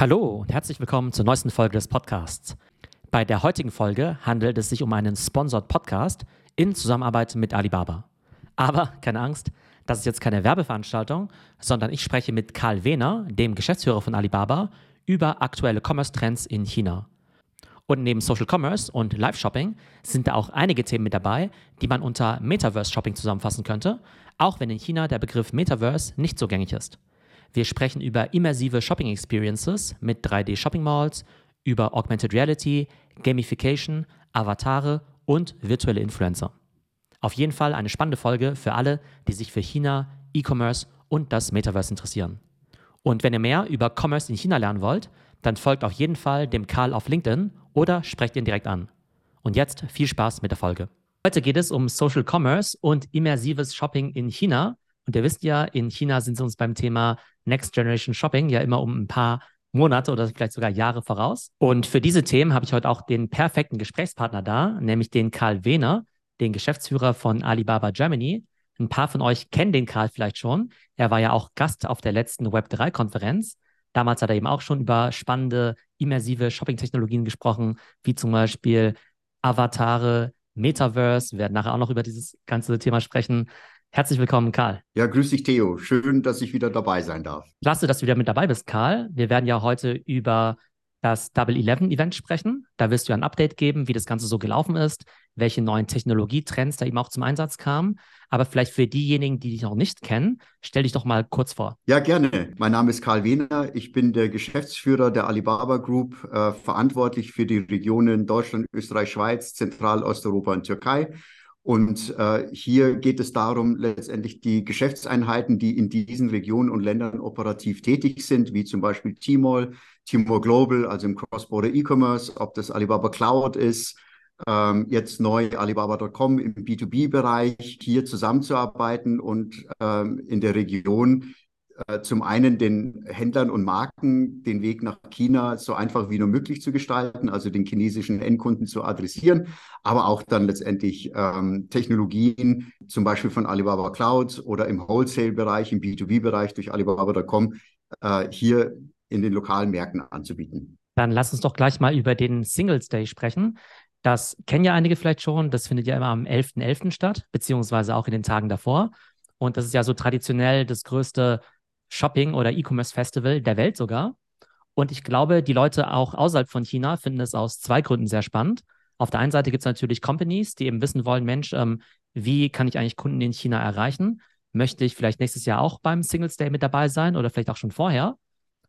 Hallo und herzlich willkommen zur neuesten Folge des Podcasts. Bei der heutigen Folge handelt es sich um einen Sponsored Podcast in Zusammenarbeit mit Alibaba. Aber keine Angst, das ist jetzt keine Werbeveranstaltung, sondern ich spreche mit Karl Wehner, dem Geschäftsführer von Alibaba, über aktuelle Commerce-Trends in China. Und neben Social Commerce und Live-Shopping sind da auch einige Themen mit dabei, die man unter Metaverse-Shopping zusammenfassen könnte, auch wenn in China der Begriff Metaverse nicht so gängig ist. Wir sprechen über immersive Shopping Experiences mit 3D Shopping Malls, über Augmented Reality, Gamification, Avatare und virtuelle Influencer. Auf jeden Fall eine spannende Folge für alle, die sich für China, E-Commerce und das Metaverse interessieren. Und wenn ihr mehr über Commerce in China lernen wollt, dann folgt auf jeden Fall dem Karl auf LinkedIn oder sprecht ihn direkt an. Und jetzt viel Spaß mit der Folge. Heute geht es um Social Commerce und immersives Shopping in China. Und ihr wisst ja, in China sind sie uns beim Thema Next Generation Shopping ja immer um ein paar Monate oder vielleicht sogar Jahre voraus. Und für diese Themen habe ich heute auch den perfekten Gesprächspartner da, nämlich den Karl Wehner, den Geschäftsführer von Alibaba Germany. Ein paar von euch kennen den Karl vielleicht schon. Er war ja auch Gast auf der letzten Web3-Konferenz. Damals hat er eben auch schon über spannende, immersive Shopping-Technologien gesprochen, wie zum Beispiel Avatare, Metaverse. Wir werden nachher auch noch über dieses ganze Thema sprechen. Herzlich willkommen, Karl. Ja, grüß dich, Theo. Schön, dass ich wieder dabei sein darf. Klasse, dass du wieder mit dabei bist, Karl. Wir werden ja heute über das Double Eleven Event sprechen. Da wirst du ein Update geben, wie das Ganze so gelaufen ist, welche neuen Technologietrends da eben auch zum Einsatz kamen. Aber vielleicht für diejenigen, die dich noch nicht kennen, stell dich doch mal kurz vor. Ja, gerne. Mein Name ist Karl Wehner. Ich bin der Geschäftsführer der Alibaba Group, äh, verantwortlich für die Regionen Deutschland, Österreich, Schweiz, Zentralosteuropa und Türkei. Und äh, hier geht es darum, letztendlich die Geschäftseinheiten, die in diesen Regionen und Ländern operativ tätig sind, wie zum Beispiel Tmall, Tmall Global, also im Cross-Border E-Commerce, ob das Alibaba Cloud ist, ähm, jetzt neu Alibaba.com im B2B-Bereich, hier zusammenzuarbeiten und ähm, in der Region äh, zum einen den Händlern und Marken den Weg nach China so einfach wie nur möglich zu gestalten, also den chinesischen Endkunden zu adressieren, aber auch dann letztendlich ähm, Technologien, zum Beispiel von Alibaba Cloud oder im Wholesale-Bereich, im B2B-Bereich durch Alibaba.com, äh, hier in den lokalen Märkten anzubieten. Dann lass uns doch gleich mal über den Singles Day sprechen. Das kennen ja einige vielleicht schon. Das findet ja immer am 11.11. .11. statt, beziehungsweise auch in den Tagen davor. Und das ist ja so traditionell das größte Shopping- oder E-Commerce-Festival der Welt sogar. Und ich glaube, die Leute auch außerhalb von China finden es aus zwei Gründen sehr spannend. Auf der einen Seite gibt es natürlich Companies, die eben wissen wollen, Mensch, ähm, wie kann ich eigentlich Kunden in China erreichen? Möchte ich vielleicht nächstes Jahr auch beim Singles Day mit dabei sein oder vielleicht auch schon vorher?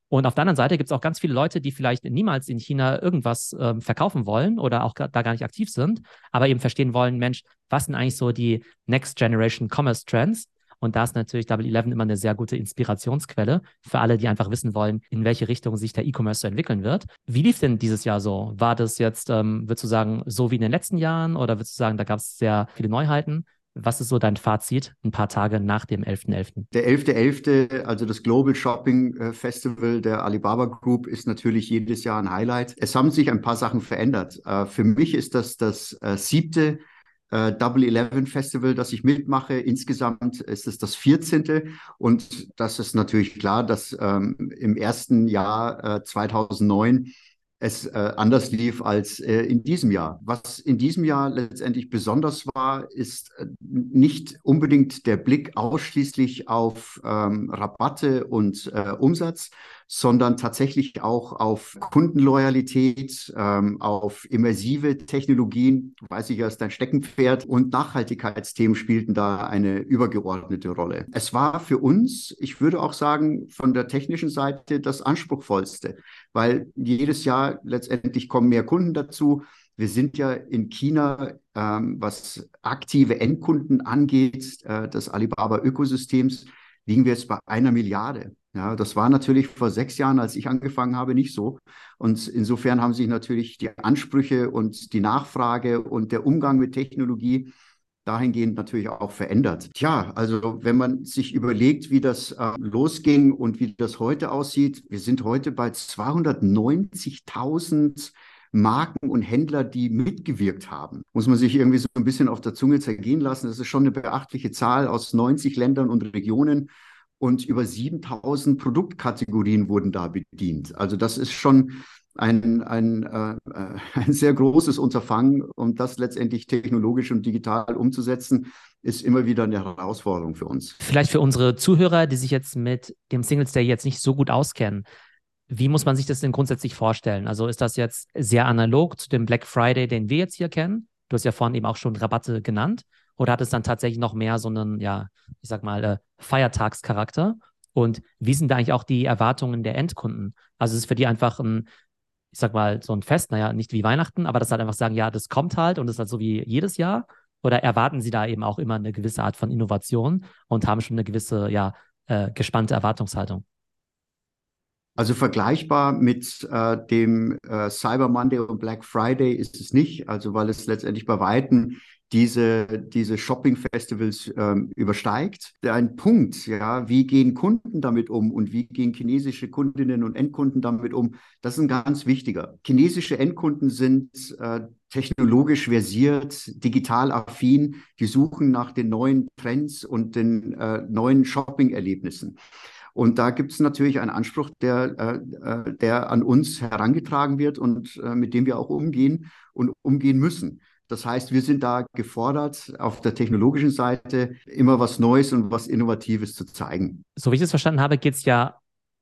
Und auf der anderen Seite gibt es auch ganz viele Leute, die vielleicht niemals in China irgendwas ähm, verkaufen wollen oder auch da gar nicht aktiv sind, aber eben verstehen wollen, Mensch, was sind eigentlich so die Next Generation Commerce Trends? Und da ist natürlich Double Eleven immer eine sehr gute Inspirationsquelle für alle, die einfach wissen wollen, in welche Richtung sich der E-Commerce so entwickeln wird. Wie lief denn dieses Jahr so? War das jetzt, ähm, würdest du sagen, so wie in den letzten Jahren oder würdest du sagen, da gab es sehr viele Neuheiten? Was ist so dein Fazit ein paar Tage nach dem 11.11.? .11.? Der 11.11., .11., also das Global Shopping äh, Festival der Alibaba Group, ist natürlich jedes Jahr ein Highlight. Es haben sich ein paar Sachen verändert. Äh, für mich ist das das äh, siebte äh, Double Eleven Festival, das ich mitmache. Insgesamt ist es das 14. Und das ist natürlich klar, dass ähm, im ersten Jahr äh, 2009 es äh, anders lief als äh, in diesem Jahr. Was in diesem Jahr letztendlich besonders war, ist äh, nicht unbedingt der Blick ausschließlich auf ähm, Rabatte und äh, Umsatz, sondern tatsächlich auch auf Kundenloyalität, ähm, auf immersive Technologien, weiß ich ja, ist dein Steckenpferd und Nachhaltigkeitsthemen spielten da eine übergeordnete Rolle. Es war für uns, ich würde auch sagen, von der technischen Seite das anspruchsvollste, weil jedes Jahr letztendlich kommen mehr Kunden dazu. Wir sind ja in China, ähm, was aktive Endkunden angeht, äh, des Alibaba-Ökosystems, liegen wir jetzt bei einer Milliarde. Ja, das war natürlich vor sechs Jahren, als ich angefangen habe, nicht so. Und insofern haben sich natürlich die Ansprüche und die Nachfrage und der Umgang mit Technologie dahingehend natürlich auch verändert. Tja, also wenn man sich überlegt, wie das äh, losging und wie das heute aussieht, wir sind heute bei 290.000 Marken und Händler, die mitgewirkt haben. Muss man sich irgendwie so ein bisschen auf der Zunge zergehen lassen. Das ist schon eine beachtliche Zahl aus 90 Ländern und Regionen. Und über 7000 Produktkategorien wurden da bedient. Also das ist schon ein, ein, äh, ein sehr großes Unterfangen, um das letztendlich technologisch und digital umzusetzen, ist immer wieder eine Herausforderung für uns. Vielleicht für unsere Zuhörer, die sich jetzt mit dem Singles Day jetzt nicht so gut auskennen. Wie muss man sich das denn grundsätzlich vorstellen? Also ist das jetzt sehr analog zu dem Black Friday, den wir jetzt hier kennen? Du hast ja vorhin eben auch schon Rabatte genannt. Oder hat es dann tatsächlich noch mehr so einen, ja, ich sag mal, äh, Feiertagscharakter? Und wie sind da eigentlich auch die Erwartungen der Endkunden? Also ist es für die einfach ein, ich sag mal, so ein Fest, naja, nicht wie Weihnachten, aber das halt einfach sagen, ja, das kommt halt und das ist halt so wie jedes Jahr? Oder erwarten Sie da eben auch immer eine gewisse Art von Innovation und haben schon eine gewisse, ja, äh, gespannte Erwartungshaltung? Also vergleichbar mit äh, dem äh, Cyber Monday und Black Friday ist es nicht, also weil es letztendlich bei Weitem diese, diese Shopping-Festivals ähm, übersteigt. Ein Punkt, ja, wie gehen Kunden damit um und wie gehen chinesische Kundinnen und Endkunden damit um, das ist ein ganz wichtiger. Chinesische Endkunden sind äh, technologisch versiert, digital affin, die suchen nach den neuen Trends und den äh, neuen Shopping-Erlebnissen. Und da gibt es natürlich einen Anspruch, der, äh, äh, der an uns herangetragen wird und äh, mit dem wir auch umgehen und umgehen müssen. Das heißt, wir sind da gefordert, auf der technologischen Seite immer was Neues und was Innovatives zu zeigen. So wie ich es verstanden habe, geht es ja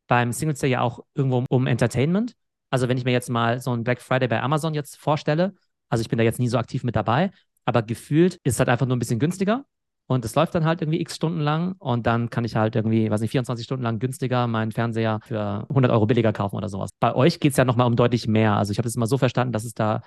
beim Singles Day ja auch irgendwo um Entertainment. Also wenn ich mir jetzt mal so ein Black Friday bei Amazon jetzt vorstelle, also ich bin da jetzt nie so aktiv mit dabei, aber gefühlt ist halt einfach nur ein bisschen günstiger. Und es läuft dann halt irgendwie x Stunden lang und dann kann ich halt irgendwie, weiß nicht, 24 Stunden lang günstiger meinen Fernseher für 100 Euro billiger kaufen oder sowas. Bei euch geht es ja nochmal um deutlich mehr. Also ich habe es immer so verstanden, dass es da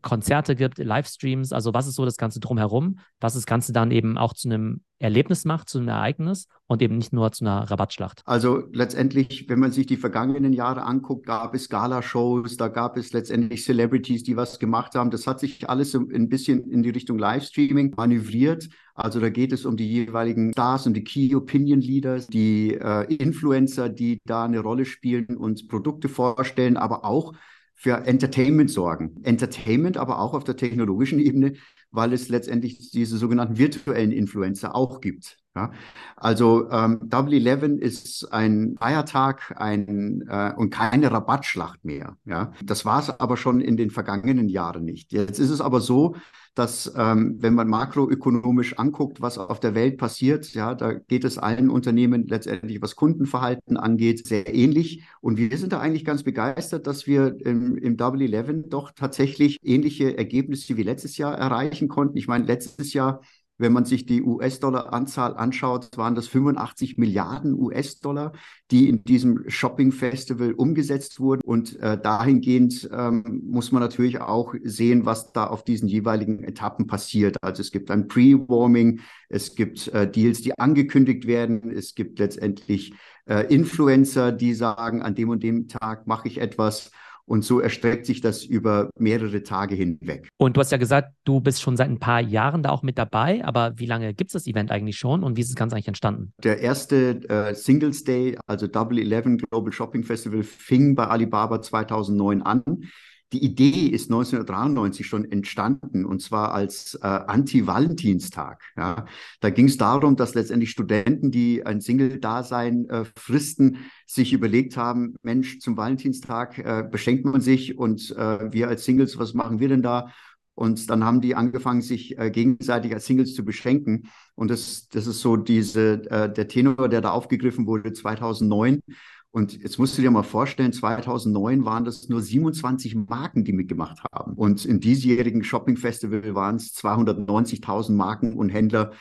Konzerte gibt, Livestreams, also was ist so das Ganze drumherum, was das Ganze dann eben auch zu einem Erlebnis macht, zu einem Ereignis und eben nicht nur zu einer Rabattschlacht. Also letztendlich, wenn man sich die vergangenen Jahre anguckt, gab es Gala-Shows, da gab es letztendlich Celebrities, die was gemacht haben. Das hat sich alles ein bisschen in die Richtung Livestreaming manövriert. Also da geht es um die jeweiligen Stars und die Key Opinion Leaders, die äh, Influencer, die da eine Rolle spielen und Produkte vorstellen, aber auch für Entertainment sorgen. Entertainment aber auch auf der technologischen Ebene, weil es letztendlich diese sogenannten virtuellen Influencer auch gibt. Ja, also ähm, Double Eleven ist ein Feiertag ein, äh, und keine Rabattschlacht mehr. Ja, das war es aber schon in den vergangenen Jahren nicht. Jetzt ist es aber so, dass ähm, wenn man makroökonomisch anguckt, was auf der Welt passiert, ja, da geht es allen Unternehmen letztendlich, was Kundenverhalten angeht, sehr ähnlich. Und wir sind da eigentlich ganz begeistert, dass wir im, im Double Eleven doch tatsächlich ähnliche Ergebnisse wie letztes Jahr erreichen konnten. Ich meine, letztes Jahr wenn man sich die US-Dollar-Anzahl anschaut, waren das 85 Milliarden US-Dollar, die in diesem Shopping-Festival umgesetzt wurden. Und äh, dahingehend ähm, muss man natürlich auch sehen, was da auf diesen jeweiligen Etappen passiert. Also es gibt ein Pre-Warming, es gibt äh, Deals, die angekündigt werden, es gibt letztendlich äh, Influencer, die sagen, an dem und dem Tag mache ich etwas. Und so erstreckt sich das über mehrere Tage hinweg. Und du hast ja gesagt, du bist schon seit ein paar Jahren da auch mit dabei, aber wie lange gibt es das Event eigentlich schon und wie ist es ganz eigentlich entstanden? Der erste äh, Singles Day, also Double Eleven Global Shopping Festival, fing bei Alibaba 2009 an. Die Idee ist 1993 schon entstanden und zwar als äh, Anti-Valentinstag. Ja. Da ging es darum, dass letztendlich Studenten, die ein Single-Dasein äh, fristen, sich überlegt haben, Mensch, zum Valentinstag äh, beschenkt man sich und äh, wir als Singles, was machen wir denn da? Und dann haben die angefangen, sich äh, gegenseitig als Singles zu beschenken. Und das, das ist so diese, äh, der Tenor, der da aufgegriffen wurde 2009. Und jetzt musst du dir mal vorstellen, 2009 waren das nur 27 Marken, die mitgemacht haben. Und im diesjährigen Shopping Festival waren es 290.000 Marken und Händler.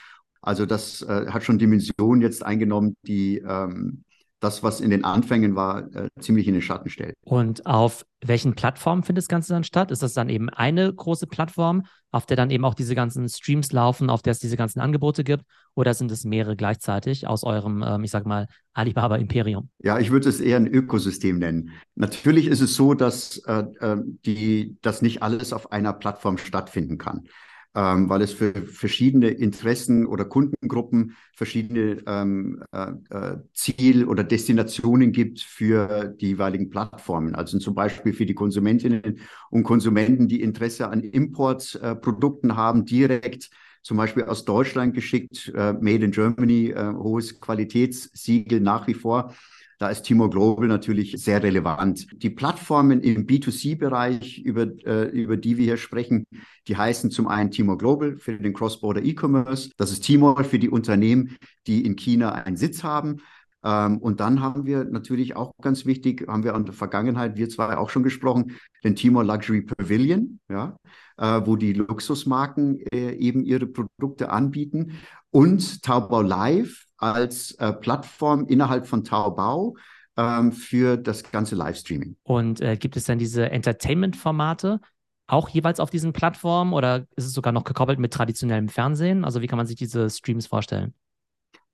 Also das äh, hat schon Dimensionen jetzt eingenommen, die ähm, das, was in den Anfängen war, äh, ziemlich in den Schatten stellt. Und auf welchen Plattformen findet das Ganze dann statt? Ist das dann eben eine große Plattform, auf der dann eben auch diese ganzen Streams laufen, auf der es diese ganzen Angebote gibt? Oder sind es mehrere gleichzeitig aus eurem, ähm, ich sag mal, Alibaba-Imperium? Ja, ich würde es eher ein Ökosystem nennen. Natürlich ist es so, dass, äh, äh die, dass nicht alles auf einer Plattform stattfinden kann ähm, weil es für verschiedene Interessen oder Kundengruppen verschiedene ähm, äh, äh, Ziel- oder Destinationen gibt für die jeweiligen Plattformen. Also zum Beispiel für die Konsumentinnen und Konsumenten, die Interesse an Importprodukten äh, haben, direkt zum Beispiel aus Deutschland geschickt, äh, Made in Germany, äh, hohes Qualitätssiegel nach wie vor. Da ist Timo Global natürlich sehr relevant. Die Plattformen im B2C-Bereich, über, äh, über die wir hier sprechen, die heißen zum einen Timo Global für den Cross-Border E-Commerce. Das ist Timo für die Unternehmen, die in China einen Sitz haben. Ähm, und dann haben wir natürlich auch ganz wichtig, haben wir in der Vergangenheit, wir zwei auch schon gesprochen, den Timor Luxury Pavilion, ja, äh, wo die Luxusmarken äh, eben ihre Produkte anbieten und Taobao Live als äh, Plattform innerhalb von Taobao ähm, für das ganze Livestreaming. Und äh, gibt es dann diese Entertainment-Formate auch jeweils auf diesen Plattformen oder ist es sogar noch gekoppelt mit traditionellem Fernsehen? Also wie kann man sich diese Streams vorstellen?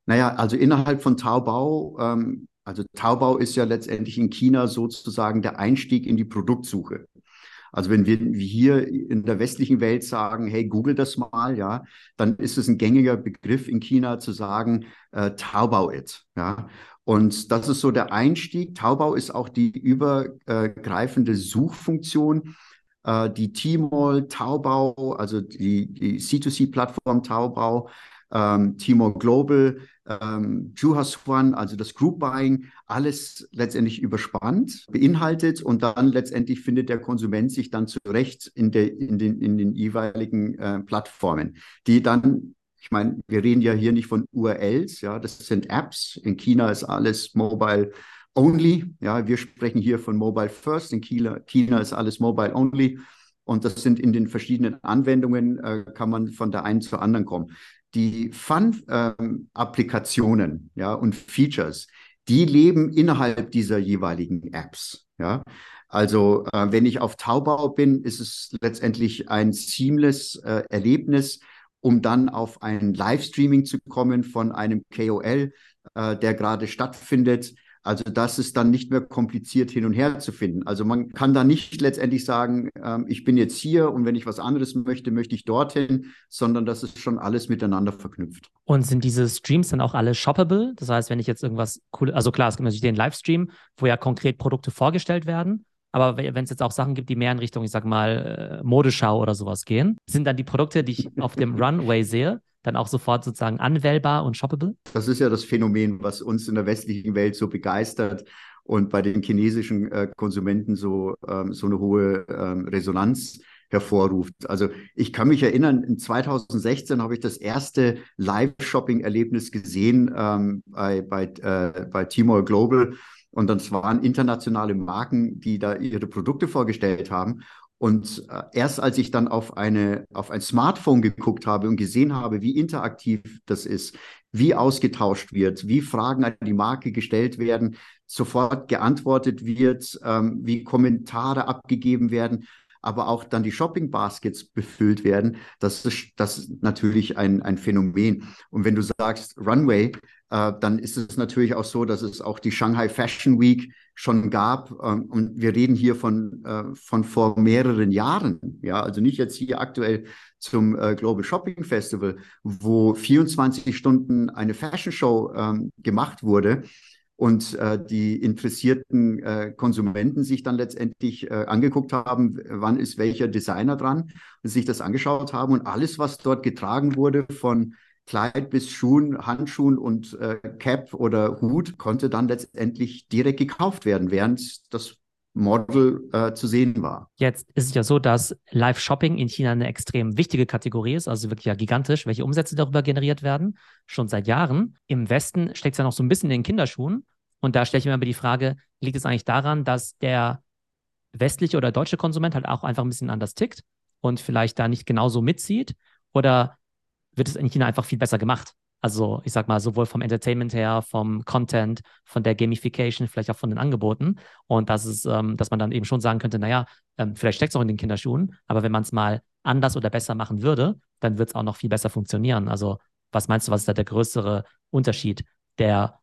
Naja, also innerhalb von Taobao, ähm, also Taobao ist ja letztendlich in China sozusagen der Einstieg in die Produktsuche. Also wenn wir hier in der westlichen Welt sagen, hey, google das mal, ja, dann ist es ein gängiger Begriff in China zu sagen, äh, Taobao it, ja. Und das ist so der Einstieg. Taobao ist auch die übergreifende Suchfunktion, äh, die Tmall, Taobao, also die, die C2C-Plattform Taobao, ähm, Timor Global, ähm, Juhaswan, also das Group Buying, alles letztendlich überspannt, beinhaltet und dann letztendlich findet der Konsument sich dann zurecht in, der, in, den, in den jeweiligen äh, Plattformen, die dann ich meine, wir reden ja hier nicht von URLs, ja, das sind Apps. In China ist alles mobile only. Ja, wir sprechen hier von mobile first. In China, China ist alles mobile only. Und das sind in den verschiedenen Anwendungen, äh, kann man von der einen zur anderen kommen die Fun-Applikationen ähm, ja, und Features, die leben innerhalb dieser jeweiligen Apps. Ja. Also äh, wenn ich auf Taubau bin, ist es letztendlich ein seamless äh, Erlebnis, um dann auf ein Livestreaming zu kommen von einem KOL, äh, der gerade stattfindet also das ist dann nicht mehr kompliziert hin und her zu finden. Also man kann da nicht letztendlich sagen, ähm, ich bin jetzt hier und wenn ich was anderes möchte, möchte ich dorthin, sondern das ist schon alles miteinander verknüpft. Und sind diese Streams dann auch alle shoppable? Das heißt, wenn ich jetzt irgendwas cool, also klar, es gibt natürlich den Livestream, wo ja konkret Produkte vorgestellt werden. Aber wenn es jetzt auch Sachen gibt, die mehr in Richtung, ich sag mal, äh, Modeschau oder sowas gehen, sind dann die Produkte, die ich auf dem Runway sehe, dann auch sofort sozusagen anwählbar und shoppable? Das ist ja das Phänomen, was uns in der westlichen Welt so begeistert und bei den chinesischen äh, Konsumenten so, ähm, so eine hohe ähm, Resonanz hervorruft. Also ich kann mich erinnern, in 2016 habe ich das erste Live-Shopping-Erlebnis gesehen ähm, bei, bei, äh, bei Timor Global. Und das waren internationale Marken, die da ihre Produkte vorgestellt haben. Und äh, erst als ich dann auf, eine, auf ein Smartphone geguckt habe und gesehen habe, wie interaktiv das ist, wie ausgetauscht wird, wie Fragen an die Marke gestellt werden, sofort geantwortet wird, ähm, wie Kommentare abgegeben werden, aber auch dann die Shopping Baskets befüllt werden, das ist, das ist natürlich ein, ein Phänomen. Und wenn du sagst Runway, äh, dann ist es natürlich auch so, dass es auch die Shanghai Fashion Week schon gab. Ähm, und wir reden hier von, äh, von vor mehreren Jahren. Ja, also nicht jetzt hier aktuell zum äh, Global Shopping Festival, wo 24 Stunden eine Fashion Show ähm, gemacht wurde und die interessierten Konsumenten sich dann letztendlich angeguckt haben, wann ist welcher Designer dran und sich das angeschaut haben und alles, was dort getragen wurde von Kleid bis Schuhen, Handschuhen und äh, Cap oder Hut konnte dann letztendlich direkt gekauft werden, während das Model äh, zu sehen war. Jetzt ist es ja so, dass Live-Shopping in China eine extrem wichtige Kategorie ist, also wirklich ja gigantisch, welche Umsätze darüber generiert werden, schon seit Jahren. Im Westen steckt es ja noch so ein bisschen in den Kinderschuhen. Und da stelle ich mir immer die Frage, liegt es eigentlich daran, dass der westliche oder deutsche Konsument halt auch einfach ein bisschen anders tickt und vielleicht da nicht genauso mitzieht? Oder wird es in China einfach viel besser gemacht. Also ich sag mal, sowohl vom Entertainment her, vom Content, von der Gamification, vielleicht auch von den Angeboten. Und das ist, ähm, dass man dann eben schon sagen könnte, naja, ähm, vielleicht steckt es auch in den Kinderschuhen, aber wenn man es mal anders oder besser machen würde, dann wird es auch noch viel besser funktionieren. Also was meinst du, was ist da der größere Unterschied? Der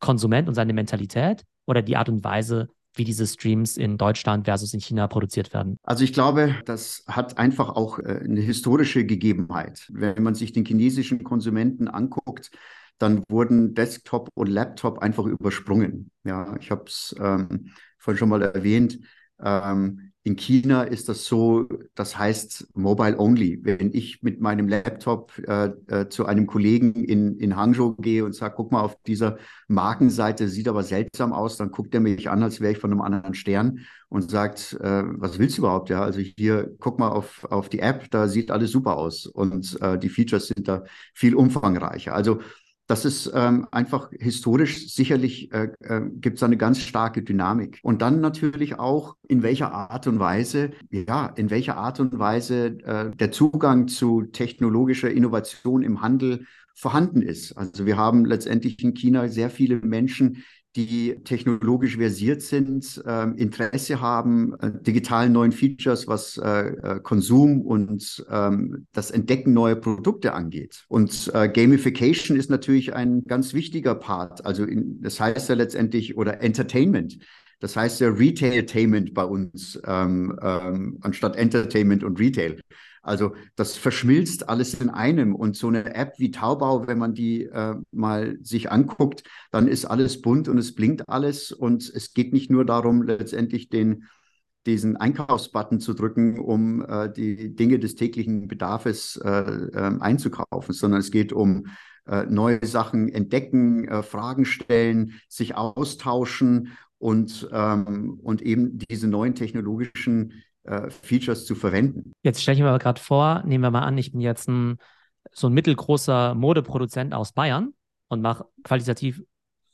Konsument und seine Mentalität oder die Art und Weise, wie diese Streams in Deutschland versus in China produziert werden? Also ich glaube, das hat einfach auch äh, eine historische Gegebenheit. Wenn man sich den chinesischen Konsumenten anguckt, dann wurden Desktop und Laptop einfach übersprungen. Ja, ich habe es ähm, vorhin schon mal erwähnt. Ähm, in China ist das so, das heißt Mobile Only. Wenn ich mit meinem Laptop äh, äh, zu einem Kollegen in, in Hangzhou gehe und sage, guck mal, auf dieser Markenseite sieht aber seltsam aus, dann guckt er mich an, als wäre ich von einem anderen Stern und sagt, äh, was willst du überhaupt? Ja, also hier, guck mal auf, auf die App, da sieht alles super aus und äh, die Features sind da viel umfangreicher. Also das ist ähm, einfach historisch sicherlich äh, äh, gibt es eine ganz starke Dynamik. Und dann natürlich auch, in welcher Art und Weise, ja, in welcher Art und Weise äh, der Zugang zu technologischer Innovation im Handel vorhanden ist. Also wir haben letztendlich in China sehr viele Menschen, die technologisch versiert sind, äh, Interesse haben, äh, digitalen neuen Features, was äh, äh, Konsum und ähm, das Entdecken neuer Produkte angeht. Und äh, Gamification ist natürlich ein ganz wichtiger Part. Also in, das heißt ja letztendlich, oder Entertainment. Das heißt ja Retailtainment bei uns, ähm, ähm, anstatt Entertainment und Retail. Also das verschmilzt alles in einem. Und so eine App wie Taubau, wenn man die äh, mal sich anguckt, dann ist alles bunt und es blinkt alles. Und es geht nicht nur darum, letztendlich den, diesen Einkaufsbutton zu drücken, um äh, die Dinge des täglichen Bedarfs äh, ähm, einzukaufen, sondern es geht um äh, neue Sachen entdecken, äh, Fragen stellen, sich austauschen und, ähm, und eben diese neuen technologischen äh, Features zu verwenden. Jetzt stelle ich mir aber gerade vor, nehmen wir mal an, ich bin jetzt ein, so ein mittelgroßer Modeproduzent aus Bayern und mache qualitativ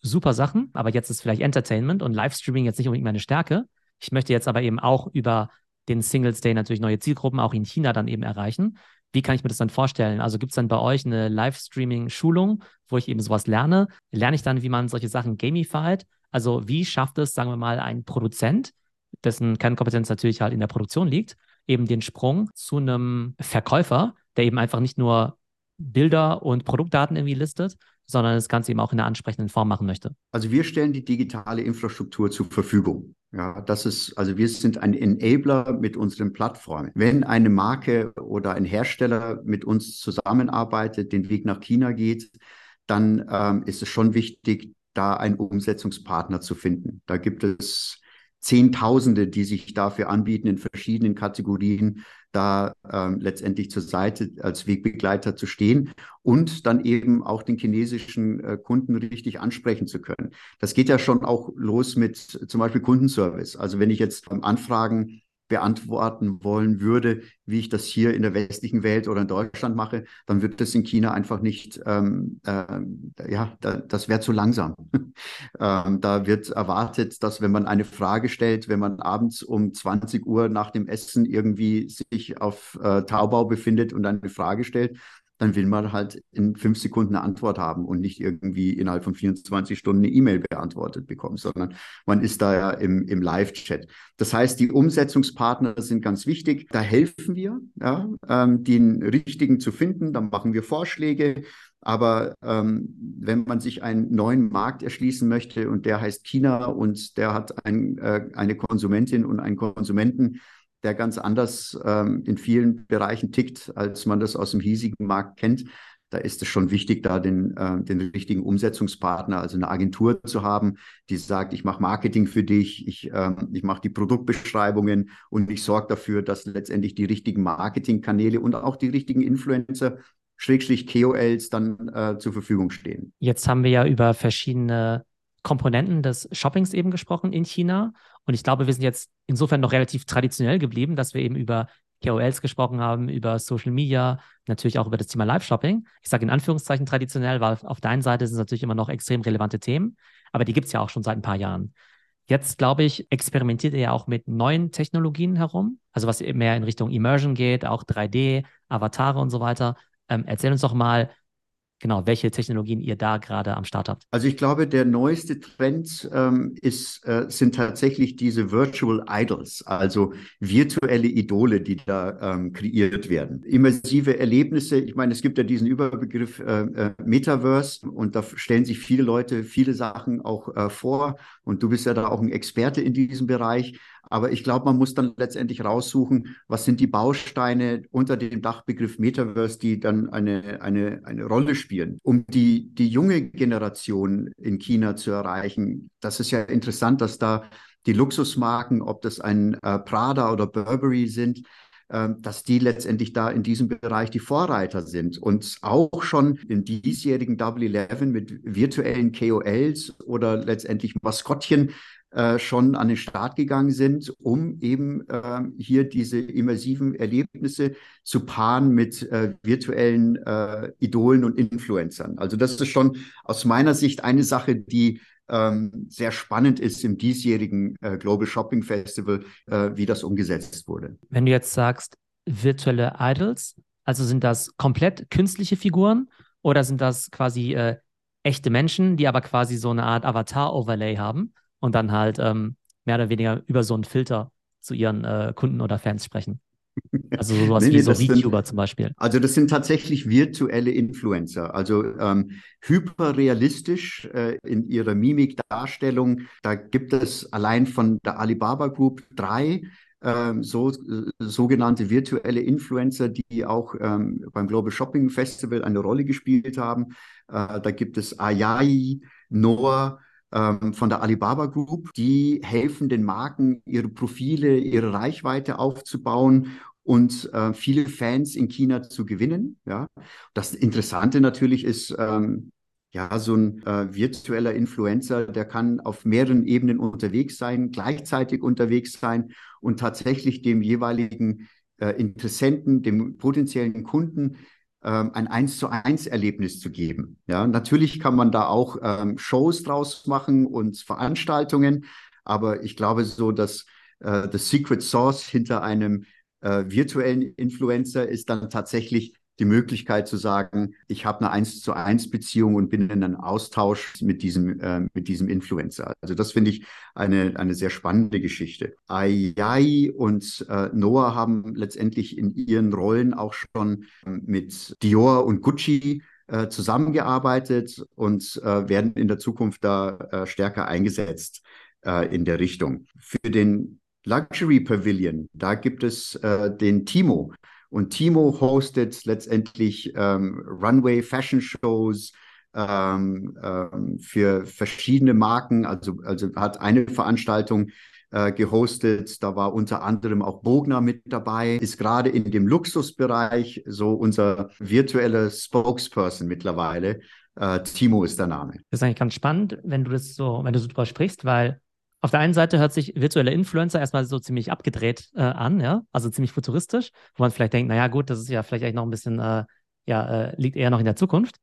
super Sachen, aber jetzt ist vielleicht Entertainment und Livestreaming jetzt nicht unbedingt meine Stärke. Ich möchte jetzt aber eben auch über den Singles Day natürlich neue Zielgruppen auch in China dann eben erreichen. Wie kann ich mir das dann vorstellen? Also gibt es dann bei euch eine Livestreaming-Schulung, wo ich eben sowas lerne? Lerne ich dann, wie man solche Sachen gamified? Also wie schafft es, sagen wir mal, ein Produzent, dessen Kernkompetenz natürlich halt in der Produktion liegt, eben den Sprung zu einem Verkäufer, der eben einfach nicht nur Bilder und Produktdaten irgendwie listet, sondern das Ganze eben auch in einer ansprechenden Form machen möchte. Also wir stellen die digitale Infrastruktur zur Verfügung. Ja, das ist, also wir sind ein Enabler mit unseren Plattformen. Wenn eine Marke oder ein Hersteller mit uns zusammenarbeitet, den Weg nach China geht, dann ähm, ist es schon wichtig, da einen Umsetzungspartner zu finden. Da gibt es Zehntausende, die sich dafür anbieten, in verschiedenen Kategorien da ähm, letztendlich zur Seite als Wegbegleiter zu stehen und dann eben auch den chinesischen äh, Kunden richtig ansprechen zu können. Das geht ja schon auch los mit zum Beispiel Kundenservice. Also wenn ich jetzt Anfragen beantworten wollen würde, wie ich das hier in der westlichen Welt oder in Deutschland mache, dann wird das in China einfach nicht, ähm, äh, ja, da, das wäre zu langsam. ähm, da wird erwartet, dass wenn man eine Frage stellt, wenn man abends um 20 Uhr nach dem Essen irgendwie sich auf äh, Taubau befindet und eine Frage stellt, dann will man halt in fünf Sekunden eine Antwort haben und nicht irgendwie innerhalb von 24 Stunden eine E-Mail beantwortet bekommen, sondern man ist da ja im, im Live-Chat. Das heißt, die Umsetzungspartner sind ganz wichtig. Da helfen wir, ja, ähm, den richtigen zu finden. Da machen wir Vorschläge. Aber ähm, wenn man sich einen neuen Markt erschließen möchte und der heißt China und der hat ein, äh, eine Konsumentin und einen Konsumenten, der ganz anders ähm, in vielen Bereichen tickt, als man das aus dem hiesigen Markt kennt. Da ist es schon wichtig, da den, äh, den richtigen Umsetzungspartner, also eine Agentur zu haben, die sagt, ich mache Marketing für dich, ich, äh, ich mache die Produktbeschreibungen und ich sorge dafür, dass letztendlich die richtigen Marketingkanäle und auch die richtigen Influencer Schrägstrich KOLs dann äh, zur Verfügung stehen. Jetzt haben wir ja über verschiedene Komponenten des Shoppings eben gesprochen in China. Und ich glaube, wir sind jetzt insofern noch relativ traditionell geblieben, dass wir eben über KOLs gesprochen haben, über Social Media, natürlich auch über das Thema Live-Shopping. Ich sage in Anführungszeichen traditionell, weil auf deiner Seite sind es natürlich immer noch extrem relevante Themen, aber die gibt es ja auch schon seit ein paar Jahren. Jetzt, glaube ich, experimentiert ihr ja auch mit neuen Technologien herum, also was mehr in Richtung Immersion geht, auch 3D, Avatare und so weiter. Ähm, erzähl uns doch mal, genau, welche Technologien ihr da gerade am Start habt. Also ich glaube, der neueste Trend ähm, ist, äh, sind tatsächlich diese Virtual Idols, also virtuelle Idole, die da ähm, kreiert werden. Immersive Erlebnisse, ich meine, es gibt ja diesen Überbegriff äh, äh, Metaverse und da stellen sich viele Leute viele Sachen auch äh, vor und du bist ja da auch ein Experte in diesem Bereich. Aber ich glaube, man muss dann letztendlich raussuchen, was sind die Bausteine unter dem Dachbegriff Metaverse, die dann eine, eine, eine Rolle spielen. Um die, die junge Generation in China zu erreichen, das ist ja interessant, dass da die Luxusmarken, ob das ein äh, Prada oder Burberry sind, ähm, dass die letztendlich da in diesem Bereich die Vorreiter sind und auch schon im diesjährigen Double Eleven mit virtuellen KOLs oder letztendlich Maskottchen äh, schon an den Start gegangen sind, um eben äh, hier diese immersiven Erlebnisse zu paaren mit äh, virtuellen äh, Idolen und Influencern. Also das ist schon aus meiner Sicht eine Sache, die ähm, sehr spannend ist im diesjährigen äh, Global Shopping Festival, wie das umgesetzt wurde. Wenn du jetzt sagst, virtuelle Idols, also sind das komplett künstliche Figuren oder sind das quasi echte Menschen, die aber quasi so eine Art Avatar-Overlay haben und dann halt ähm, mehr oder weniger über so einen Filter zu ihren äh, Kunden oder Fans sprechen? Also sowas nee, wie so VTuber zum Beispiel. Also das sind tatsächlich virtuelle Influencer, also ähm, hyperrealistisch äh, in ihrer Mimikdarstellung. Da gibt es allein von der Alibaba Group drei ähm, so, äh, sogenannte virtuelle Influencer, die auch ähm, beim Global Shopping Festival eine Rolle gespielt haben. Äh, da gibt es Ayai, Noah, ähm, von der Alibaba Group. Die helfen den Marken, ihre Profile, ihre Reichweite aufzubauen und äh, viele Fans in China zu gewinnen. Ja, das Interessante natürlich ist, ähm, ja, so ein äh, virtueller Influencer, der kann auf mehreren Ebenen unterwegs sein, gleichzeitig unterwegs sein und tatsächlich dem jeweiligen äh, Interessenten, dem potenziellen Kunden ein eins zu eins Erlebnis zu geben. Ja, natürlich kann man da auch ähm, Shows draus machen und Veranstaltungen, aber ich glaube so, dass äh, the secret source hinter einem äh, virtuellen Influencer ist dann tatsächlich die Möglichkeit zu sagen, ich habe eine eins zu eins Beziehung und bin in einem Austausch mit diesem, äh, mit diesem Influencer. Also das finde ich eine, eine sehr spannende Geschichte. Ayai und äh, Noah haben letztendlich in ihren Rollen auch schon mit Dior und Gucci äh, zusammengearbeitet und äh, werden in der Zukunft da äh, stärker eingesetzt in der Richtung. Für den Luxury Pavilion, da gibt es den Timo. Und Timo hostet letztendlich ähm, Runway Fashion Shows ähm, ähm, für verschiedene Marken. Also, also hat eine Veranstaltung äh, gehostet. Da war unter anderem auch Bogner mit dabei. Ist gerade in dem Luxusbereich so unser virtueller Spokesperson mittlerweile. Äh, Timo ist der Name. Das ist eigentlich ganz spannend, wenn du das so, wenn du so drüber sprichst, weil auf der einen Seite hört sich virtuelle Influencer erstmal so ziemlich abgedreht äh, an, ja, also ziemlich futuristisch, wo man vielleicht denkt, naja, gut, das ist ja vielleicht eigentlich noch ein bisschen, äh, ja, äh, liegt eher noch in der Zukunft.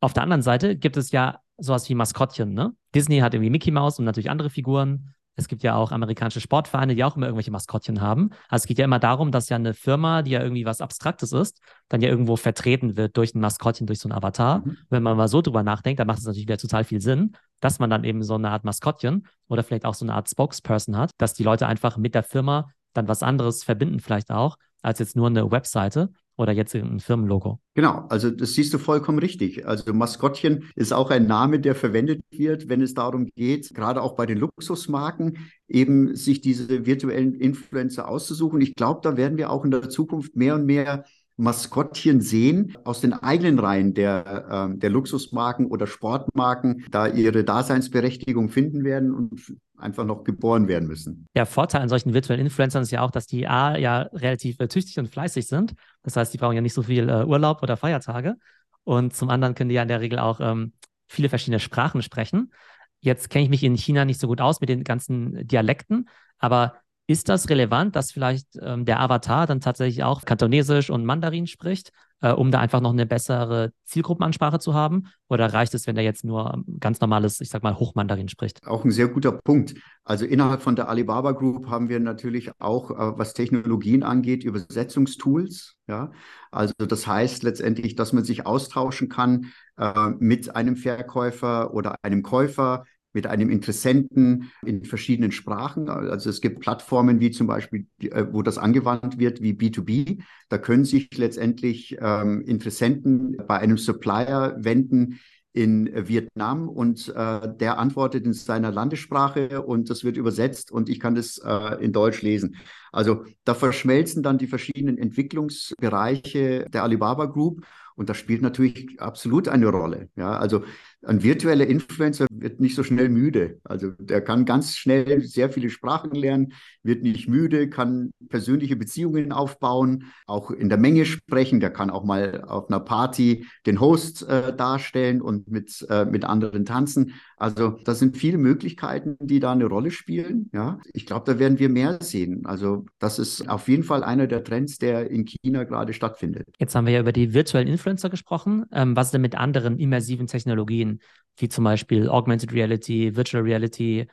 Auf der anderen Seite gibt es ja sowas wie Maskottchen, ne? Disney hat irgendwie Mickey Mouse und natürlich andere Figuren. Es gibt ja auch amerikanische Sportvereine, die auch immer irgendwelche Maskottchen haben. Also es geht ja immer darum, dass ja eine Firma, die ja irgendwie was Abstraktes ist, dann ja irgendwo vertreten wird durch ein Maskottchen, durch so ein Avatar. Mhm. Wenn man mal so drüber nachdenkt, dann macht es natürlich wieder total viel Sinn, dass man dann eben so eine Art Maskottchen oder vielleicht auch so eine Art Spokesperson hat, dass die Leute einfach mit der Firma dann was anderes verbinden vielleicht auch, als jetzt nur eine Webseite oder jetzt ein Firmenlogo. Genau, also das siehst du vollkommen richtig. Also Maskottchen ist auch ein Name, der verwendet wird, wenn es darum geht, gerade auch bei den Luxusmarken, eben sich diese virtuellen Influencer auszusuchen. Ich glaube, da werden wir auch in der Zukunft mehr und mehr Maskottchen sehen aus den eigenen Reihen der, äh, der Luxusmarken oder Sportmarken, da ihre Daseinsberechtigung finden werden und einfach noch geboren werden müssen. Der Vorteil an solchen virtuellen Influencern ist ja auch, dass die A ja relativ äh, tüchtig und fleißig sind. Das heißt, die brauchen ja nicht so viel äh, Urlaub oder Feiertage. Und zum anderen können die ja in der Regel auch ähm, viele verschiedene Sprachen sprechen. Jetzt kenne ich mich in China nicht so gut aus mit den ganzen Dialekten, aber ist das relevant, dass vielleicht ähm, der Avatar dann tatsächlich auch Kantonesisch und Mandarin spricht, äh, um da einfach noch eine bessere Zielgruppenansprache zu haben? Oder reicht es, wenn er jetzt nur ähm, ganz normales, ich sag mal, Hochmandarin spricht? Auch ein sehr guter Punkt. Also innerhalb von der Alibaba Group haben wir natürlich auch, äh, was Technologien angeht, Übersetzungstools. Ja, also das heißt letztendlich, dass man sich austauschen kann äh, mit einem Verkäufer oder einem Käufer mit einem Interessenten in verschiedenen Sprachen. Also es gibt Plattformen wie zum Beispiel, äh, wo das angewandt wird, wie B2B. Da können sich letztendlich ähm, Interessenten bei einem Supplier wenden in Vietnam und äh, der antwortet in seiner Landessprache und das wird übersetzt und ich kann das äh, in Deutsch lesen. Also da verschmelzen dann die verschiedenen Entwicklungsbereiche der Alibaba Group und das spielt natürlich absolut eine Rolle. Ja, also ein virtueller Influencer wird nicht so schnell müde. Also der kann ganz schnell sehr viele Sprachen lernen, wird nicht müde, kann persönliche Beziehungen aufbauen, auch in der Menge sprechen. Der kann auch mal auf einer Party den Host äh, darstellen und mit, äh, mit anderen tanzen. Also das sind viele Möglichkeiten, die da eine Rolle spielen. Ja, ich glaube, da werden wir mehr sehen. Also das ist auf jeden Fall einer der Trends, der in China gerade stattfindet. Jetzt haben wir ja über die virtuellen Influencer gesprochen. Ähm, was denn mit anderen immersiven Technologien? Wie zum Beispiel Augmented Reality, Virtual Reality,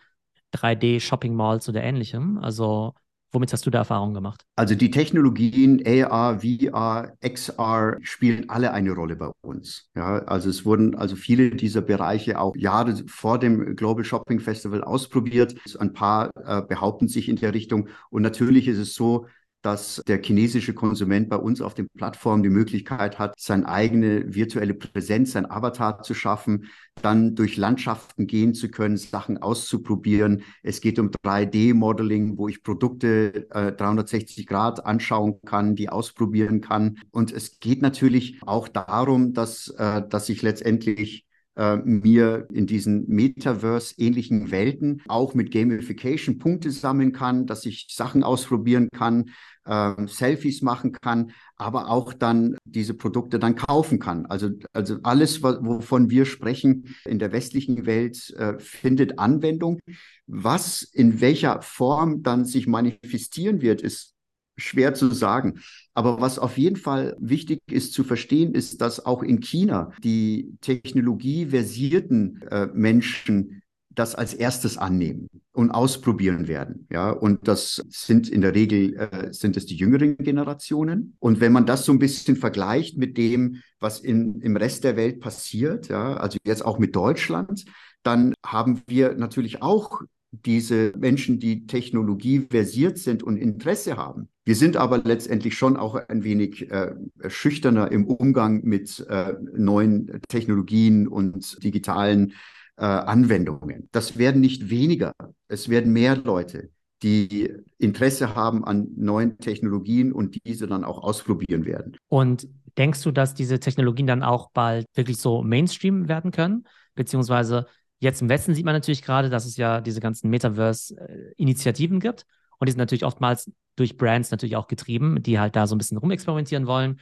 3D, Shopping Malls oder ähnlichem. Also Womit hast du da Erfahrungen gemacht? Also die Technologien AR, VR, XR spielen alle eine Rolle bei uns. Ja, also es wurden also viele dieser Bereiche auch Jahre vor dem Global Shopping Festival ausprobiert. Ein paar äh, behaupten sich in der Richtung. Und natürlich ist es so, dass der chinesische Konsument bei uns auf den Plattformen die Möglichkeit hat, seine eigene virtuelle Präsenz, sein Avatar zu schaffen, dann durch Landschaften gehen zu können, Sachen auszuprobieren. Es geht um 3D-Modeling, wo ich Produkte äh, 360 Grad anschauen kann, die ausprobieren kann. Und es geht natürlich auch darum, dass, äh, dass ich letztendlich äh, mir in diesen Metaverse-ähnlichen Welten auch mit Gamification Punkte sammeln kann, dass ich Sachen ausprobieren kann, äh, Selfies machen kann, aber auch dann diese Produkte dann kaufen kann. Also, also alles, wovon wir sprechen in der westlichen Welt, äh, findet Anwendung. Was in welcher Form dann sich manifestieren wird, ist schwer zu sagen. Aber was auf jeden Fall wichtig ist zu verstehen, ist, dass auch in China die technologieversierten äh, Menschen das als erstes annehmen und ausprobieren werden. Ja, und das sind in der Regel äh, sind es die jüngeren Generationen. Und wenn man das so ein bisschen vergleicht mit dem, was in, im Rest der Welt passiert, ja, also jetzt auch mit Deutschland, dann haben wir natürlich auch diese Menschen, die Technologie versiert sind und Interesse haben. Wir sind aber letztendlich schon auch ein wenig äh, schüchterner im Umgang mit äh, neuen Technologien und digitalen äh, Anwendungen. Das werden nicht weniger, es werden mehr Leute, die Interesse haben an neuen Technologien und diese dann auch ausprobieren werden. Und denkst du, dass diese Technologien dann auch bald wirklich so Mainstream werden können? Beziehungsweise jetzt im Westen sieht man natürlich gerade, dass es ja diese ganzen Metaverse-Initiativen gibt. Und die sind natürlich oftmals durch Brands natürlich auch getrieben, die halt da so ein bisschen rumexperimentieren wollen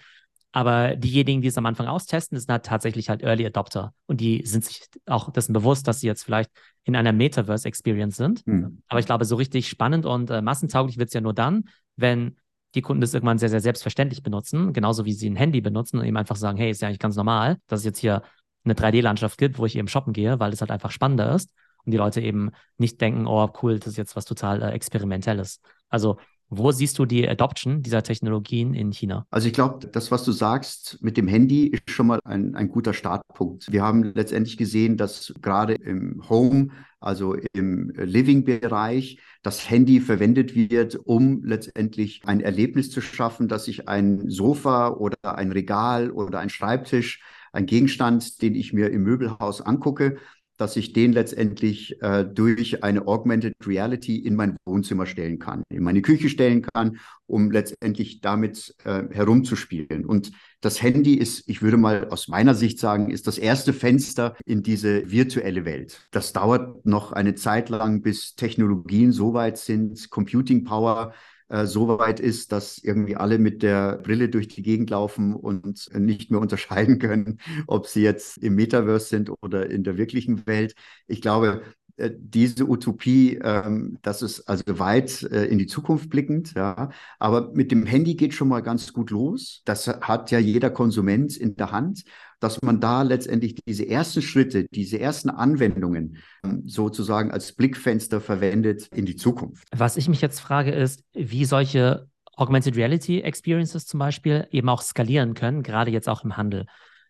aber diejenigen, die es am Anfang austesten, sind halt tatsächlich halt Early Adopter. Und die sind sich auch dessen bewusst, dass sie jetzt vielleicht in einer Metaverse-Experience sind. Mhm. Aber ich glaube, so richtig spannend und äh, massentauglich wird es ja nur dann, wenn die Kunden das irgendwann sehr, sehr selbstverständlich benutzen, genauso wie sie ein Handy benutzen und eben einfach sagen, hey, ist ja eigentlich ganz normal, dass es jetzt hier eine 3D-Landschaft gibt, wo ich eben shoppen gehe, weil es halt einfach spannender ist und die Leute eben nicht denken, oh cool, das ist jetzt was total äh, experimentelles. Also wo siehst du die Adoption dieser Technologien in China? Also ich glaube, das, was du sagst mit dem Handy, ist schon mal ein, ein guter Startpunkt. Wir haben letztendlich gesehen, dass gerade im Home, also im Living-Bereich, das Handy verwendet wird, um letztendlich ein Erlebnis zu schaffen, dass ich ein Sofa oder ein Regal oder ein Schreibtisch, ein Gegenstand, den ich mir im Möbelhaus angucke, dass ich den letztendlich äh, durch eine Augmented Reality in mein Wohnzimmer stellen kann, in meine Küche stellen kann, um letztendlich damit äh, herumzuspielen. Und das Handy ist, ich würde mal aus meiner Sicht sagen, ist das erste Fenster in diese virtuelle Welt. Das dauert noch eine Zeit lang, bis Technologien so weit sind, Computing Power äh, so weit ist, dass irgendwie alle mit der Brille durch die Gegend laufen und nicht mehr unterscheiden können, ob sie jetzt im Metaverse sind oder in der wirklichen Welt. Ich glaube, diese Utopie, ähm, das ist also weit äh, in die Zukunft blickend, ja. Aber mit dem Handy geht schon mal ganz gut los. Das hat ja jeder Konsument in der Hand dass man da letztendlich diese ersten Schritte, diese ersten Anwendungen ähm, sozusagen als Blickfenster verwendet in die Zukunft. Was ich mich jetzt frage, ist, wie solche Augmented Reality Experiences zum Beispiel eben auch skalieren können, gerade jetzt auch im Handel.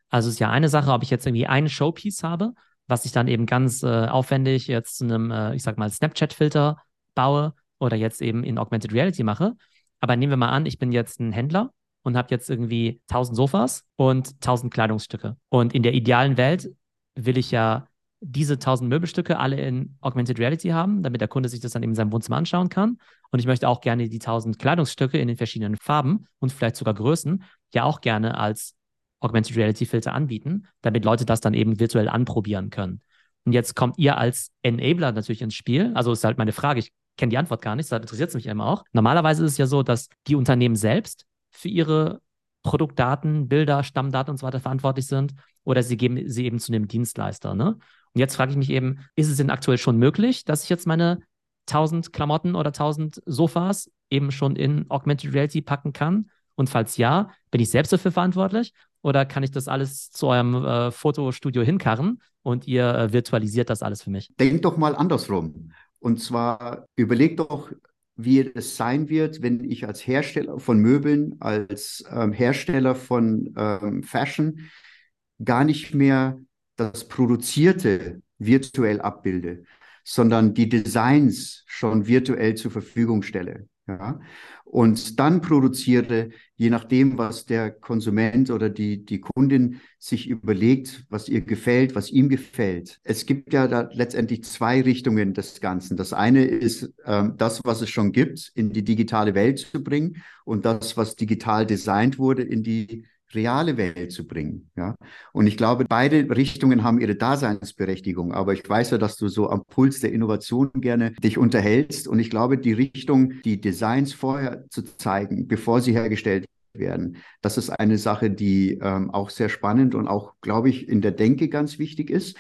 Also es ist ja eine Sache, ob ich jetzt irgendwie einen Showpiece habe, was ich dann eben ganz äh, aufwendig jetzt zu einem, äh, ich sag mal, Snapchat-Filter baue oder jetzt eben in Augmented Reality mache. Aber nehmen wir mal an, ich bin jetzt ein Händler und habe jetzt irgendwie 1000 Sofas und 1000 Kleidungsstücke. Und in der idealen Welt will ich ja diese 1000 Möbelstücke alle in Augmented Reality haben, damit der Kunde sich das dann eben in seinem Wohnzimmer anschauen kann. Und ich möchte auch gerne die 1000 Kleidungsstücke in den verschiedenen Farben und vielleicht sogar Größen ja auch gerne als Augmented Reality Filter anbieten, damit Leute das dann eben virtuell anprobieren können. Und jetzt kommt ihr als Enabler natürlich ins Spiel. Also ist halt meine Frage, ich kenne die Antwort gar nicht, deshalb interessiert es mich immer auch. Normalerweise ist es ja so, dass die Unternehmen selbst für ihre Produktdaten, Bilder, Stammdaten und so weiter verantwortlich sind oder sie geben sie eben zu einem Dienstleister. Ne? Und jetzt frage ich mich eben, ist es denn aktuell schon möglich, dass ich jetzt meine 1000 Klamotten oder 1000 Sofas eben schon in Augmented Reality packen kann? Und falls ja, bin ich selbst dafür verantwortlich? Oder kann ich das alles zu eurem äh, Fotostudio hinkarren und ihr äh, virtualisiert das alles für mich? Denk doch mal andersrum. Und zwar überleg doch, wie es sein wird, wenn ich als Hersteller von Möbeln, als ähm, Hersteller von ähm, Fashion gar nicht mehr das Produzierte virtuell abbilde, sondern die Designs schon virtuell zur Verfügung stelle. Ja? Und dann produziere, je nachdem, was der Konsument oder die, die Kundin sich überlegt, was ihr gefällt, was ihm gefällt. Es gibt ja da letztendlich zwei Richtungen des Ganzen. Das eine ist, ähm, das, was es schon gibt, in die digitale Welt zu bringen und das, was digital designt wurde, in die reale Welt zu bringen. Ja? Und ich glaube, beide Richtungen haben ihre Daseinsberechtigung. Aber ich weiß ja, dass du so am Puls der Innovation gerne dich unterhältst. Und ich glaube, die Richtung, die Designs vorher zu zeigen, bevor sie hergestellt werden. Das ist eine Sache, die ähm, auch sehr spannend und auch, glaube ich, in der Denke ganz wichtig ist.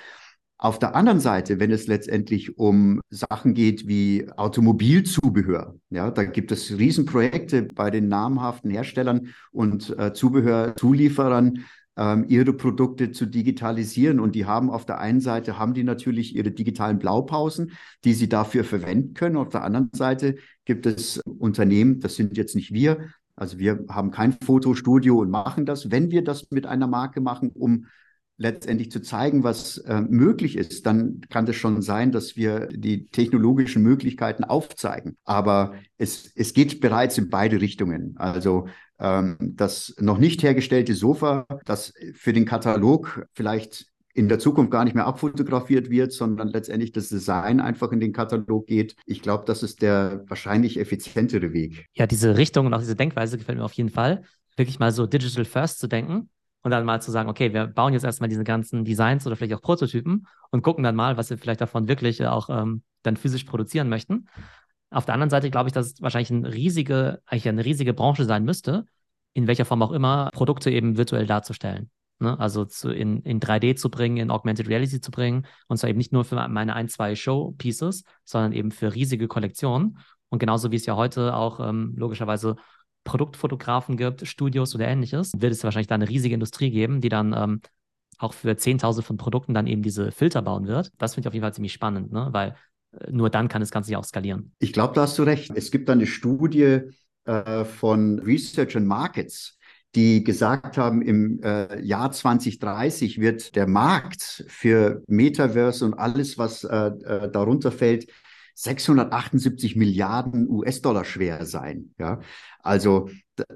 Auf der anderen Seite, wenn es letztendlich um Sachen geht wie Automobilzubehör, ja, da gibt es Riesenprojekte bei den namhaften Herstellern und äh, Zubehörzulieferern, ähm, ihre Produkte zu digitalisieren. Und die haben auf der einen Seite haben die natürlich ihre digitalen Blaupausen, die sie dafür verwenden können. Auf der anderen Seite gibt es Unternehmen, das sind jetzt nicht wir, also wir haben kein Fotostudio und machen das. Wenn wir das mit einer Marke machen, um letztendlich zu zeigen, was äh, möglich ist, dann kann es schon sein, dass wir die technologischen Möglichkeiten aufzeigen. Aber es, es geht bereits in beide Richtungen. Also ähm, das noch nicht hergestellte Sofa, das für den Katalog vielleicht in der Zukunft gar nicht mehr abfotografiert wird, sondern letztendlich das Design einfach in den Katalog geht. Ich glaube, das ist der wahrscheinlich effizientere Weg. Ja, diese Richtung und auch diese Denkweise gefällt mir auf jeden Fall. Wirklich mal so digital first zu denken und dann mal zu sagen, okay, wir bauen jetzt erstmal diese ganzen Designs oder vielleicht auch Prototypen und gucken dann mal, was wir vielleicht davon wirklich äh, auch ähm, dann physisch produzieren möchten. Auf der anderen Seite glaube ich, dass es wahrscheinlich eine riesige, eigentlich eine riesige Branche sein müsste, in welcher Form auch immer, Produkte eben virtuell darzustellen. Ne? Also zu, in, in 3D zu bringen, in Augmented Reality zu bringen. Und zwar eben nicht nur für meine ein, zwei Showpieces, sondern eben für riesige Kollektionen. Und genauso wie es ja heute auch ähm, logischerweise Produktfotografen gibt, Studios oder ähnliches, wird es wahrscheinlich da eine riesige Industrie geben, die dann ähm, auch für Zehntausende von Produkten dann eben diese Filter bauen wird. Das finde ich auf jeden Fall ziemlich spannend, ne? weil äh, nur dann kann das Ganze ja auch skalieren. Ich glaube, da hast du recht. Es gibt eine Studie äh, von Research and Markets, die gesagt haben, im äh, Jahr 2030 wird der Markt für Metaverse und alles, was äh, äh darunter fällt, 678 Milliarden US-Dollar schwer sein. Ja, also,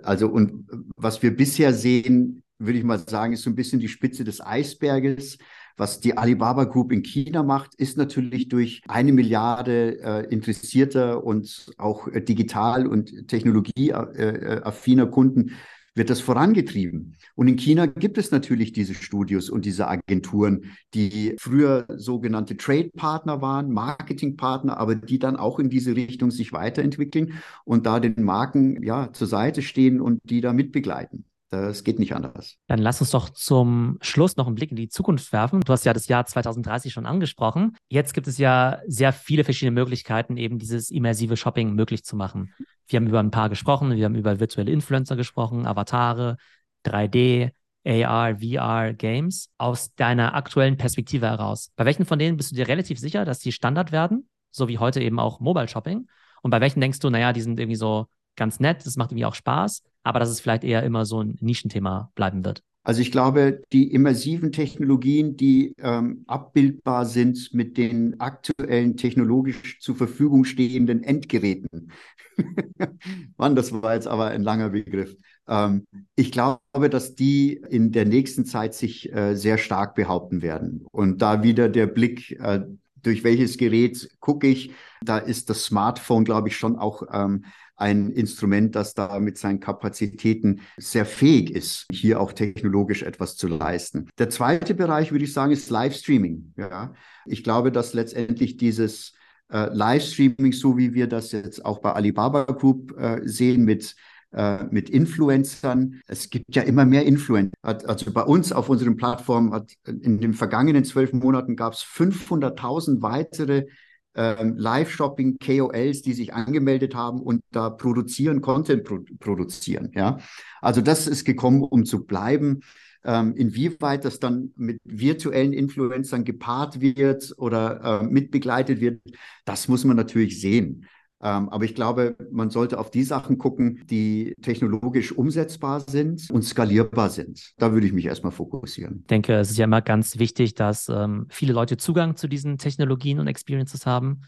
also, und was wir bisher sehen, würde ich mal sagen, ist so ein bisschen die Spitze des Eisberges. Was die Alibaba Group in China macht, ist natürlich durch eine Milliarde äh, interessierter und auch äh, digital und technologieaffiner äh, Kunden wird das vorangetrieben. Und in China gibt es natürlich diese Studios und diese Agenturen, die früher sogenannte Trade-Partner waren, Marketing-Partner, aber die dann auch in diese Richtung sich weiterentwickeln und da den Marken ja zur Seite stehen und die da mitbegleiten. Das geht nicht anders. Dann lass uns doch zum Schluss noch einen Blick in die Zukunft werfen. Du hast ja das Jahr 2030 schon angesprochen. Jetzt gibt es ja sehr viele verschiedene Möglichkeiten, eben dieses immersive Shopping möglich zu machen. Wir haben über ein paar gesprochen. Wir haben über virtuelle Influencer gesprochen, Avatare, 3D, AR, VR, Games. Aus deiner aktuellen Perspektive heraus, bei welchen von denen bist du dir relativ sicher, dass die Standard werden? So wie heute eben auch Mobile Shopping. Und bei welchen denkst du, naja, die sind irgendwie so ganz nett, das macht irgendwie auch Spaß, aber dass es vielleicht eher immer so ein Nischenthema bleiben wird. Also ich glaube, die immersiven Technologien, die ähm, abbildbar sind mit den aktuellen technologisch zur Verfügung stehenden Endgeräten. Mann, das war jetzt aber ein langer Begriff. Ähm, ich glaube, dass die in der nächsten Zeit sich äh, sehr stark behaupten werden. Und da wieder der Blick äh, durch welches Gerät gucke ich. Da ist das Smartphone, glaube ich, schon auch ähm, ein Instrument, das da mit seinen Kapazitäten sehr fähig ist, hier auch technologisch etwas zu leisten. Der zweite Bereich, würde ich sagen, ist Livestreaming. Ja, ich glaube, dass letztendlich dieses äh, Livestreaming, so wie wir das jetzt auch bei Alibaba Group äh, sehen, mit äh, mit Influencern. Es gibt ja immer mehr Influencer. Also bei uns auf unseren Plattformen hat in den vergangenen zwölf Monaten gab es 500.000 weitere ähm, Live-Shopping-KOLs, die sich angemeldet haben und da produzieren, Content pro produzieren. Ja, also das ist gekommen, um zu bleiben. Ähm, inwieweit das dann mit virtuellen Influencern gepaart wird oder äh, mitbegleitet wird, das muss man natürlich sehen. Ähm, aber ich glaube, man sollte auf die Sachen gucken, die technologisch umsetzbar sind und skalierbar sind. Da würde ich mich erstmal fokussieren. Ich denke, es ist ja immer ganz wichtig, dass ähm, viele Leute Zugang zu diesen Technologien und Experiences haben.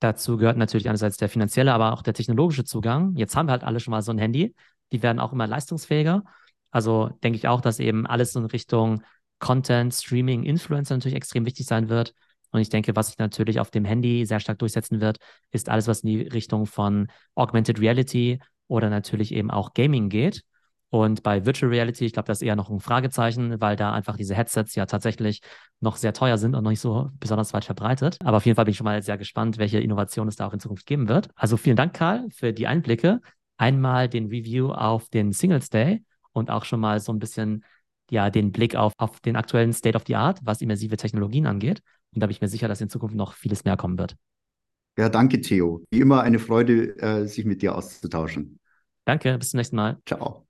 Dazu gehört natürlich einerseits der finanzielle, aber auch der technologische Zugang. Jetzt haben wir halt alle schon mal so ein Handy. Die werden auch immer leistungsfähiger. Also denke ich auch, dass eben alles in Richtung Content, Streaming, Influencer natürlich extrem wichtig sein wird. Und ich denke, was sich natürlich auf dem Handy sehr stark durchsetzen wird, ist alles, was in die Richtung von Augmented Reality oder natürlich eben auch Gaming geht. Und bei Virtual Reality, ich glaube, das ist eher noch ein Fragezeichen, weil da einfach diese Headsets ja tatsächlich noch sehr teuer sind und noch nicht so besonders weit verbreitet. Aber auf jeden Fall bin ich schon mal sehr gespannt, welche Innovation es da auch in Zukunft geben wird. Also vielen Dank, Karl, für die Einblicke. Einmal den Review auf den Singles Day und auch schon mal so ein bisschen ja, den Blick auf, auf den aktuellen State of the Art, was immersive Technologien angeht. Und da bin ich mir sicher, dass in Zukunft noch vieles mehr kommen wird. Ja, danke, Theo. Wie immer eine Freude, äh, sich mit dir auszutauschen. Danke, bis zum nächsten Mal. Ciao.